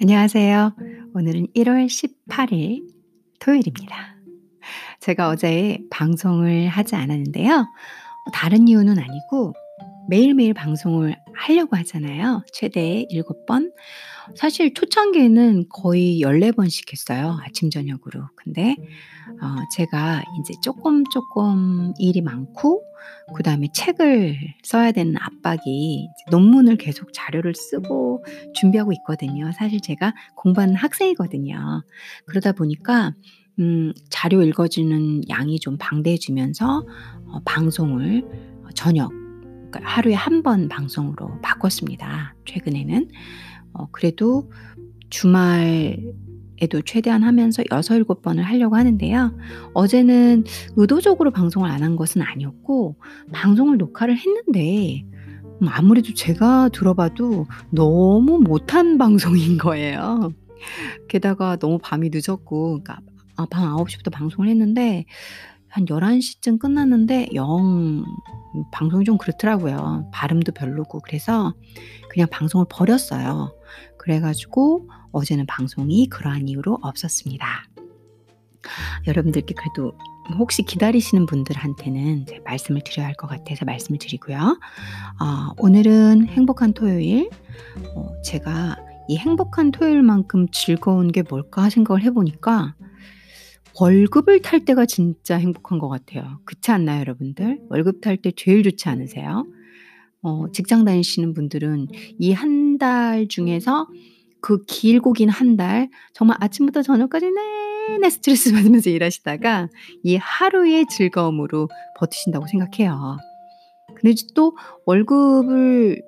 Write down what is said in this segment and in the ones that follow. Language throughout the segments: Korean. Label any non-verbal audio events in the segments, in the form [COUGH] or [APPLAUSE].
안녕하세요. 오늘은 1월 18일 토요일입니다. 제가 어제 방송을 하지 않았는데요. 다른 이유는 아니고 매일매일 방송을 하려고 하잖아요. 최대 7번. 사실 초창기에는 거의 14번씩 했어요. 아침, 저녁으로. 근데 어 제가 인제 쪼끔 쪼끔 일이 많고 그 다음에 책을 써야 되는 압박이 이제 논문을 계속 자료를 쓰고 준비하고 있거든요. 사실 제가 공부하는 학생이거든요. 그러다 보니까 음 자료 읽어 주는 양이 좀 방대해지면서 어 방송을 어 저녁 그러니까 하루에 1번 방송으로 바꿨습니다 최근에는. 어 그래도 주말에도 최대한 하면서 6-7 번을 하려고 하는데요. 어제는 의도적으로 방송을 안 한 것은 아니었고 방송을 녹화를 했는데 음 아무래도 제가 들어봐도 너무 못한 [LAUGHS] 방송인 거예요. 게다가 너무 밤이 늦었고 그러니까 아밤9 시부터 방송을 했는데 한 11 시쯤 끝났는데 영음 방송이 좀 그렇더라고요. 발음도 별로고 그래서 그냥 방송을 버렸어요. 그래 가지고 어제는 방송이 그러한 이유로 없었습니다. 여러분들께 그래도 혹시 기다리시는 분들한테는 말씀을 드려야 할 것 같아서 말씀을 드리고요. 어 오늘은 행복한 토요일 어 제가 이 '행복한 토요일만큼 즐거운 게 뭘까?' 생각을 해 보니까 월급을 탈 때가 진짜 행복한 것 같아요. 그렇지 않나요 여러분들? 월급 탈 때 제일 좋지 않으세요? 어 직장 다니시는 분들은 이 한 달 중에서 그 길고 긴 한 달 정말 아침부터 저녁까지 내내 스트레스 [LAUGHS] 받으면서 일하시다가 이 하루의 즐거움으로 버티신다고 생각해요. 근데 또 월급을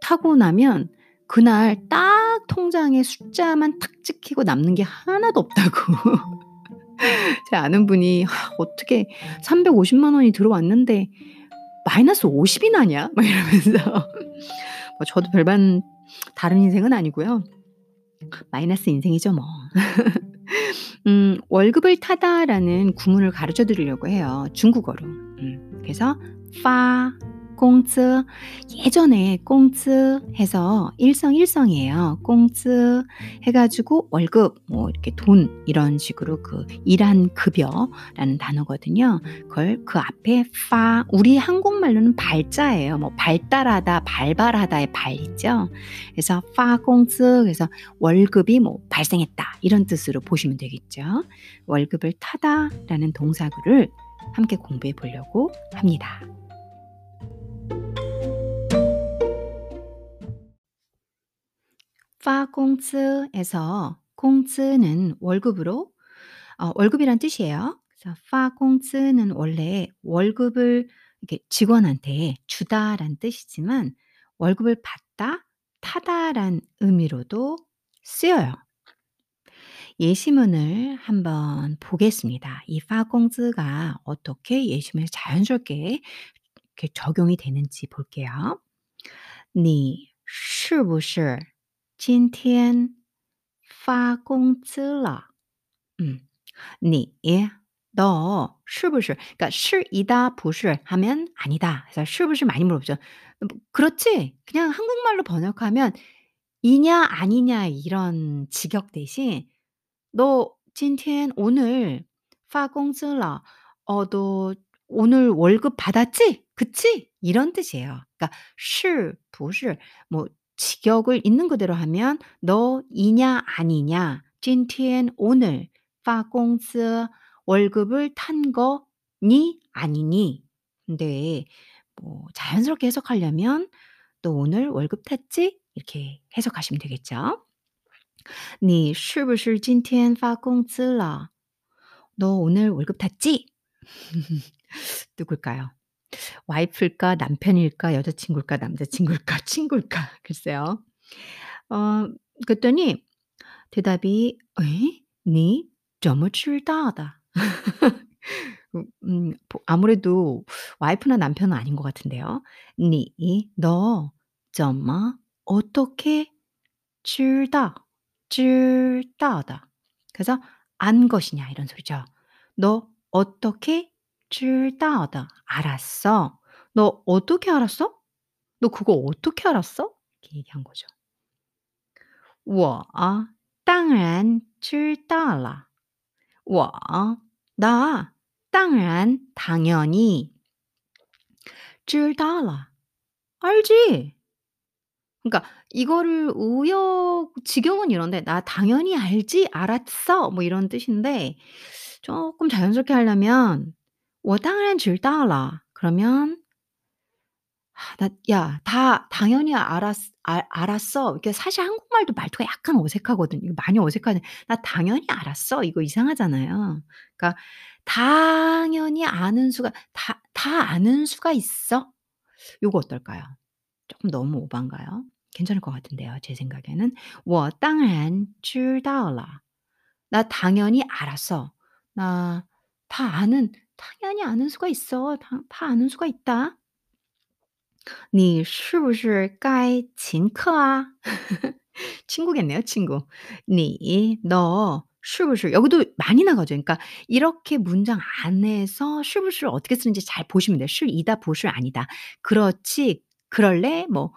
타고 나면 그날 딱 통장에 숫자만 탁 찍히고 남는 게 하나도 없다고. [LAUGHS] [LAUGHS] 제 아는 분이 "어떻게 350만 원이 들어왔는데 마이너스 50이 나냐?" 막 이러면서 [LAUGHS] 뭐 저도 별반 다른 인생은 아니고요. 마이너스 인생이죠 뭐. [LAUGHS] 음 "월급을 타다."라는 구문을 가르쳐 드리려고 해요 중국어로. 음 그래서 파 꽁츠 예전에 꽁츠 해서 일성일성이에요. 꽁츠 해 가지고 월급 뭐 이렇게 돈 이런 식으로 그 일한 급여라는 단어거든요. 그걸 그 앞에 파 우리 한국말로는 발자예요. 뭐 발달하다, 발발하다의 발 있죠. 그래서 파 꽁츠 그래서 월급이 뭐 발생했다 이런 뜻으로 보시면 되겠죠. 월급을 타다라는 동사구를 함께 공부해 보려고 합니다. 파공쯔에서 공쯔는 월급으로 어, 월급이란 뜻이에요. 그래서 파공쯔는 원래 월급을 이렇게 직원한테 주다란 뜻이지만 월급을 받다, 타다란 의미로도 쓰여요. 예시문을 한번 보겠습니다. 이 파공즈가 어떻게 예시문에 자연스럽게 이렇게 적용이 되는지 볼게요. 你是不是今天发工资了？ 음. 你 너 是不是 그러니까 是이다 不是 하면 아니다. 그래서 是不是많이 물어보죠. 뭐 그렇지? 그냥 한국말로 번역하면 이냐 아니냐 이런 직역 대신 "너 今天 오늘 发工资了. 어 너 오늘 월급 받았지? 그치?" 이런 뜻이에요. 그러니까 是不是뭐 직역을 있는 그대로 하면 "너이냐 아니냐. 今天 오늘 发工资 월급을 탄 거니 아니니." 근데 뭐 자연스럽게 해석하려면 "너 오늘 월급 탔지?" 이렇게 해석하시면 되겠죠. 你是不是今天发工资了? 너 오늘 월급 탔지? [LAUGHS] 누굴까요? 와이프일까, 남편일까, 여자친구일까, 남자친구일까, [LAUGHS] 친구일까, 글쎄요. 어, 그랬더니 대답이, 에이? 니? 점을 출다하다. [LAUGHS] 음, 음 아무래도 와이프나 남편은 아닌 것 같은데요. 니, 너, 점아, 어떻게 줄다, 줄다하다. 그래서 안 것이냐 이런 소리죠. 너 어떻게 知道的 알았어. 너 어떻게 알았어? 너 그거 어떻게 알았어?" 이렇게 얘기한 거죠. 我当然知道了.我나当然 당연히 知道了 알지. 그러니까 이거를 우역 직역은 이런데 "나 당연히 알지. 알았어." 뭐 이런 뜻인데 쪼끔 자연스럽게 하려면 我当然知道了 그러면 아 나 "야 다 당연히 알았 알 알았어." 이게 사실 한국말도 말투가 약간 어색하거든요. 이거 많이 어색하네. "나 당연히 알았어." 이거 이상하잖아요. 그러니까 당연히 아는 수가 다 다 아는 수가 있어. 요거 어떨까요? 쪼끔 너무 오반가요? 괜찮을 것 같은데요 제 생각에는. 我当然知道了. 나 당연히 알았어. 나 다 아는 당연히 아는 수가 있어. 다 다 아는 수가 있다. 你是不是该请客啊? [LAUGHS] 친구겠네요, 친구. 你 너 是不是 여기도 많이 나가죠. 그러니까 이렇게 문장 안에서 是不是 어떻게 쓰는지 잘 보시면 돼요. 是이다, 不是 아니다. 그렇지, 그럴래, 뭐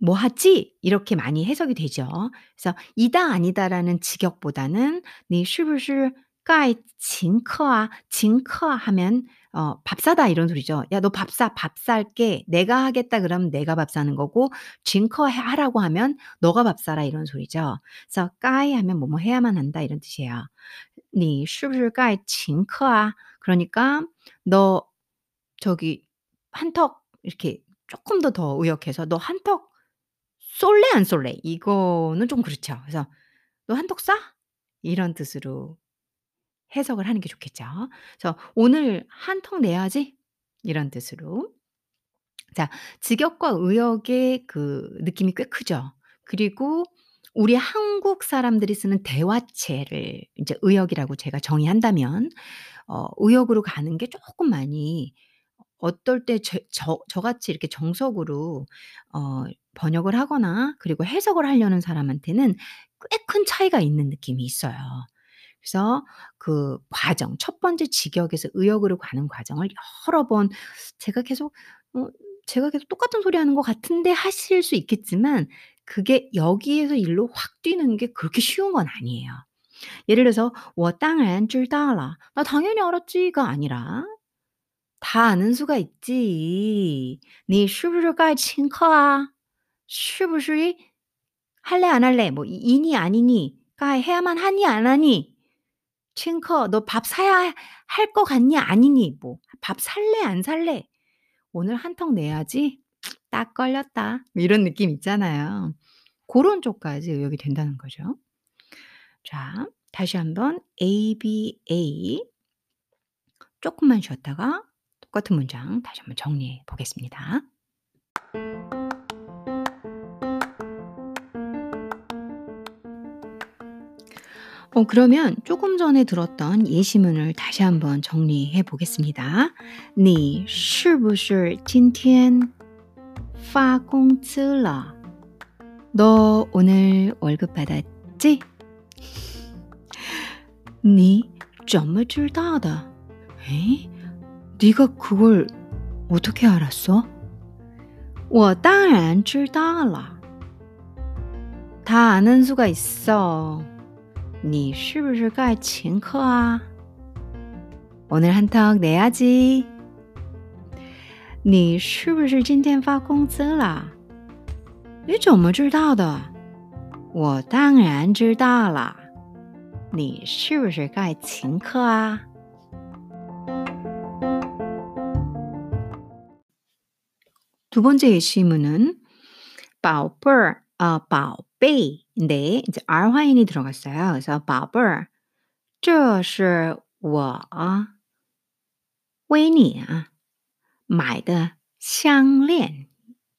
뭐 하지? 이렇게 많이 해석이 되죠. 그래서 이다 아니다라는 직역보다는 你是不是 该请客啊? 请客 하면 어 밥 사다 이런 소리죠. "야 너 밥 사. 밥 살게." 내가 하겠다 그러면 내가 밥 사는 거고 请客 해 하라고 하면 너가 밥 사라 이런 소리죠. 그래서 该 하면 뭐뭐 해야만 한다 이런 뜻이에요. 你是不是该请客啊? 그러니까 너 저기 한턱 이렇게 쪼끔 더 더 의역해서 "너 한턱 쏠래 안 쏠래?" 이거는 좀 그렇죠. 그래서 "너 한턱 쏴?" 이런 뜻으로 해석을 하는 게 좋겠죠. 그래서 "오늘 한턱 내야지." 이런 뜻으로. 자 직역과 의역의 그 느낌이 꽤 크죠. 그리고 우리 한국 사람들이 쓰는 대화체를 인제 의역이라고 제가 정의한다면 어 의역으로 가는 게 쪼끔 많이 어떨 때 제 저 저같이 이렇게 정석으로 어 번역을 하거나 그리고 해석을 하려는 사람한테는 꽤 큰 차이가 있는 느낌이 있어요. 그래서 그 과정 첫 번째 직역에서 의역으로 가는 과정을 여러 번 제가 계속 어 '제가 계속 똑같은 소리 하는 것 같은데.' 하실 수 있겠지만 그게 여기에서 일로 확 뛰는 게 그렇게 쉬운 건 아니에요. 예를 들어서 我当然知道了. "나 당연히 알았지."가 아니라 다 아는 수가 있지. 你是不是该请客啊? 是不是 할래 안 할래? 뭐 이 이니 아니니? 该 해야만 하니 안 하니? 请客너밥 사야 할것 같니 아니니? 뭐 밥 살래 안 살래? 오늘 한턱 내야지. 딱 걸렸다. 뭐 이런 느낌 있잖아요. 고런 쪽까지 의역이 된다는 거죠. 자 다시 한번 ABA 쪼끔만 쉬었다가 똑같은 문장 다시 한번 정리해 보겠습니다. 어 그러면 쪼금 전에 들었던 예시문을 다시 한번 정리해 보겠습니다. 你是不是今天发工资了? 너 오늘 월급 받았지? 你怎么知道的? 에? 네가 그걸 어떻게 알았어? 我当然知道了. 다 아는 수가 있어. 你是不是该请客啊? 오늘 한턱 내야지. 你是不是今天发工资了?你怎么知道的?我当然知道了.你是不是该请客啊? 두 번째 예시문은 宝贝儿, 아 宝 贝 인데 이제 R 화인이 들어갔어요. 그래서 宝贝儿,这是我为你买的项链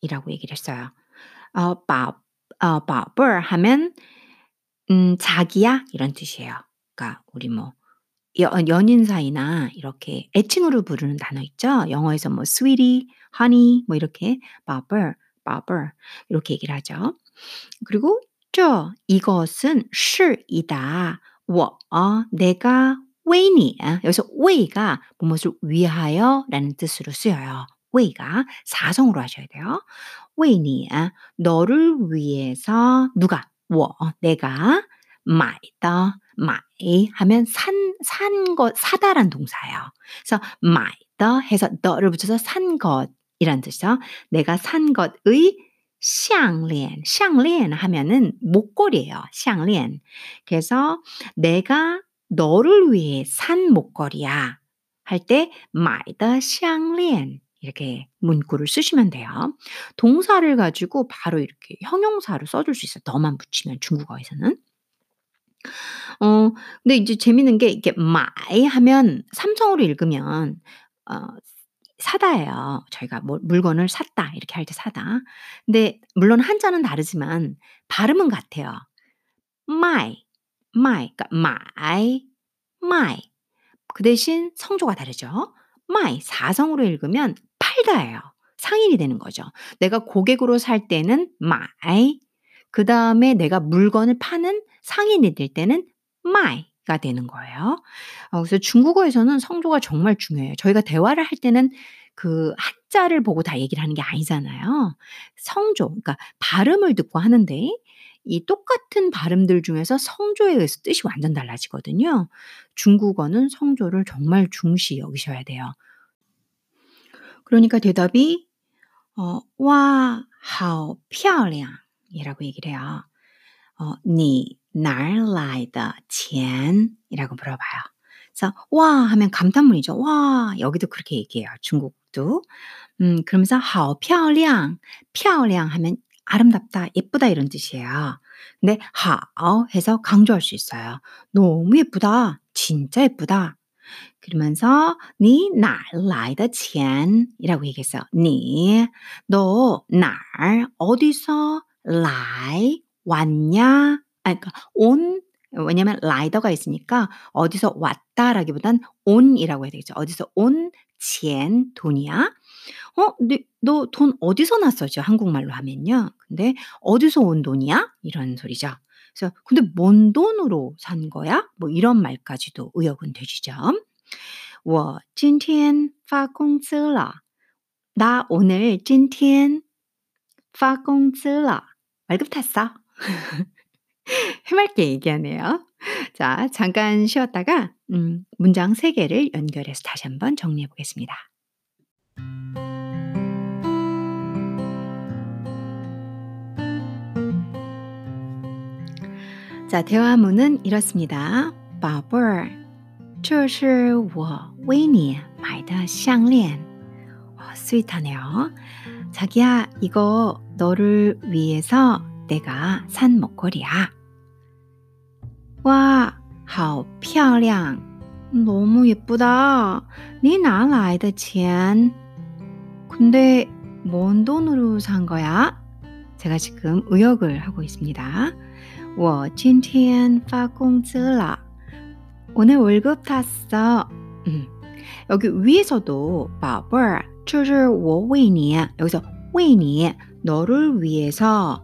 이라고 얘기를 했어요. 어 宝 어 宝贝儿 하면 음 자기야 이런 뜻이에요. 그러니까 우리 뭐 여 연인 사이나 이렇게 애칭으로 부르는 단어 있죠. 영어에서 뭐 sweetie, honey 뭐 이렇게 宝贝儿, 宝贝儿 이렇게 얘기를 하죠. 그리고 这 이것은 是이다. 我 내가 为你 여기서 为가 무엇을 위하여라는 뜻으로 쓰여요. 为가 사성으로 하셔야 돼요. 为你 너를 위해서 누가 我 내가 买的买 하면 산 산 것 사다란 동사예요. 그래서 买的 해서 더를 붙여서 산 것이란 뜻이죠. 내가 산 것의 샹리엔, 샹리엔 하면은 목걸이에요. 샹리엔. 그래서 내가 너를 위해 산 목걸이야 할 때 마이더 샹리엔 이렇게 문구를 쓰시면 돼요. 동사를 가지고 바로 이렇게 형용사로 써줄 수 있어. 너만 붙이면 중국어에서는. 어, 근데 이제 재밌는 게 이게 买 하면 삼성으로 읽으면 어, 사다예요. 저희가 뭐 물건을 샀다 이렇게 할 때 사다. 근데 물론 한자는 다르지만 발음은 같아요. 买, 卖, 그러니까 买, 卖. 그 대신 성조가 다르죠. 卖 사성으로 읽으면 팔다예요. 상인이 되는 거죠. 내가 고객으로 살 때는 买, 그 다음에 내가 물건을 파는 상인이 될 때는 卖 가 되는 거예요. 어, 그래서 중국어에서는 성조가 정말 중요해요. 저희가 대화를 할 때는 그 한자를 보고 다 얘기를 하는 게 아니잖아요. 성조, 그러니까 발음을 듣고 하는데 이 똑같은 발음들 중에서 성조에 의해서 뜻이 완전 달라지거든요. 중국어는 성조를 정말 중시 여기셔야 돼요. 그러니까 대답이 어, 와, 하오, 漂亮이라고 얘기를 해요. 어, 니 哪来的钱? 이라고 물어봐요. 그래서 와 하면 감탄문이죠. 와 여기도 그렇게 얘기해요. 중국도. 음, 그러면서 好漂亮,漂亮 하면 아름답다, 예쁘다 이런 뜻이에요. 근데 好 해서 강조할 수 있어요. 너무 예쁘다, 진짜 예쁘다. 그러면서 你哪来的钱이라고 얘기했어요. 你너哪 어디서 来 왔냐? 아 그러니까 온 왜냐면 라이더가 있으니까 어디서 왔다라기보단 온이라고 해야 되겠죠. 어디서 온钱 돈이야. 어, 너 돈 어디서 났어죠? 한국말로 하면요. 근데 어디서 온 돈이야? 이런 소리죠. 그래서 근데 뭔 돈으로 산 거야? 뭐 이런 말까지도 의역은 되시죠. 我今天发工资了.나 오늘 今天发工资了. 월급 탔어. [LAUGHS] 해맑게 얘기하네요. 자, 잠깐 쉬었다가 음, 문장 3개를 연결해서 다시 한번 정리해 보겠습니다. 자, 대화문은 이렇습니다. 宝贝儿,这是我为你买的项链. 어, 스윗하네요. 자기야, 이거 너를 위해서 내가 산 목걸이야. 와, 好漂亮. 너무 예쁘다. 네哪来的钱? 근데 뭔 돈으로 산 거야? 제가 지금 의역을 하고 있습니다. 我今天发工资了. 오늘 월급 탔어. 음. 여기 위에서도 宝贝儿,这是我为你 여기서 为你 너를 위해서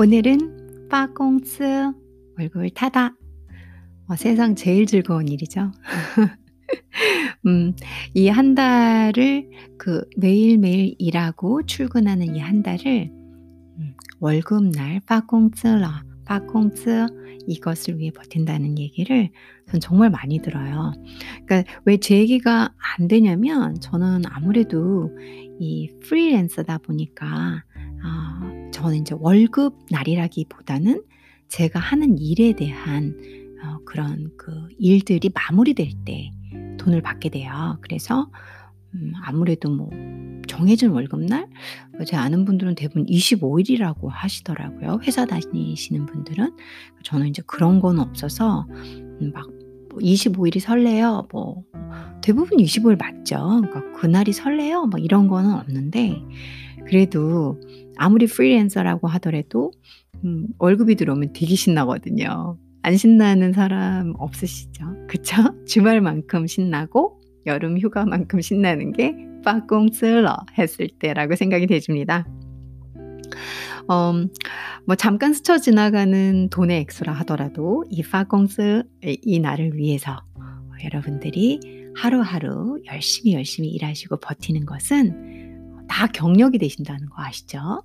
오늘은 빠공츠 월급을 타다. 어, 세상 제일 즐거운 일이죠. [LAUGHS] 음, 이 한 달을 그 매일매일 일하고 출근하는 이 한 달을 음, 월급날 빠공츠라 빠공츠 이것을 위해 버틴다는 얘기를 전 정말 많이 들어요. 그러니까 왜 제 얘기가 안 되냐면 저는 아무래도 이 프리랜서다 보니까 아, 저는 이제 월급 날이라기보다는 제가 하는 일에 대한 어, 그런 그 일들이 마무리될 때 돈을 받게 돼요. 그래서 음, 아무래도 뭐 정해진 월급날 제 아는 분들은 대부분 25일이라고 하시더라고요. 회사 다니시는 분들은 저는 이제 그런 건 없어서 음, 막 25일이 뭐 설레요. 뭐 대부분 25일 맞죠. 그러니까 그날이 설레요. 뭐 이런 거는 없는데 그래도 아무리 프리랜서라고 하더라도 음 월급이 들어오면 되게 신나거든요. 안 신나는 사람 없으시죠? 그쵸? [LAUGHS] 주말만큼 신나고 여름 휴가만큼 신나는 게 파꽁슬러 했을 때라고 생각이 되줍니다. 어, 뭐 잠깐 스쳐 지나가는 돈의 액수라 하더라도 이 파꽁스 이 날을 위해서 여러분들이 하루하루 열심히 열심히 일하시고 버티는 것은 다 경력이 되신다는 거 아시죠?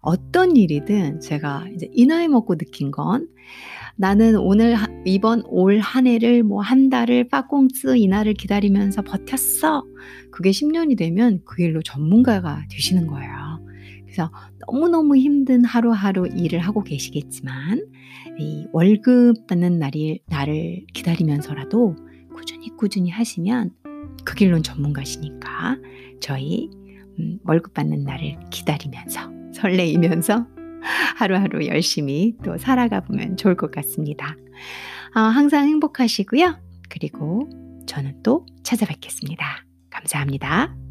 어떤 일이든 제가 이제 이 나이 먹고 느낀 건 나는 오늘 이번 올 한 해를 뭐 한 달을 빠꽁스 이날을 기다리면서 버텼어. 그게 10년이 되면 그 일로 전문가가 되시는 거예요. 그래서 너무너무 힘든 하루하루 일을 하고 계시겠지만 이 월급 받는 날이 나를 기다리면서라도 꾸준히 꾸준히 하시면 그 길론 전문가시니까 저희 음, 월급 받는 날을 기다리면서 설레이면서 [LAUGHS] 하루하루 열심히 또 살아가 보면 좋을 것 같습니다. 아, 항상 행복하시고요. 그리고 저는 또 찾아뵙겠습니다. 감사합니다.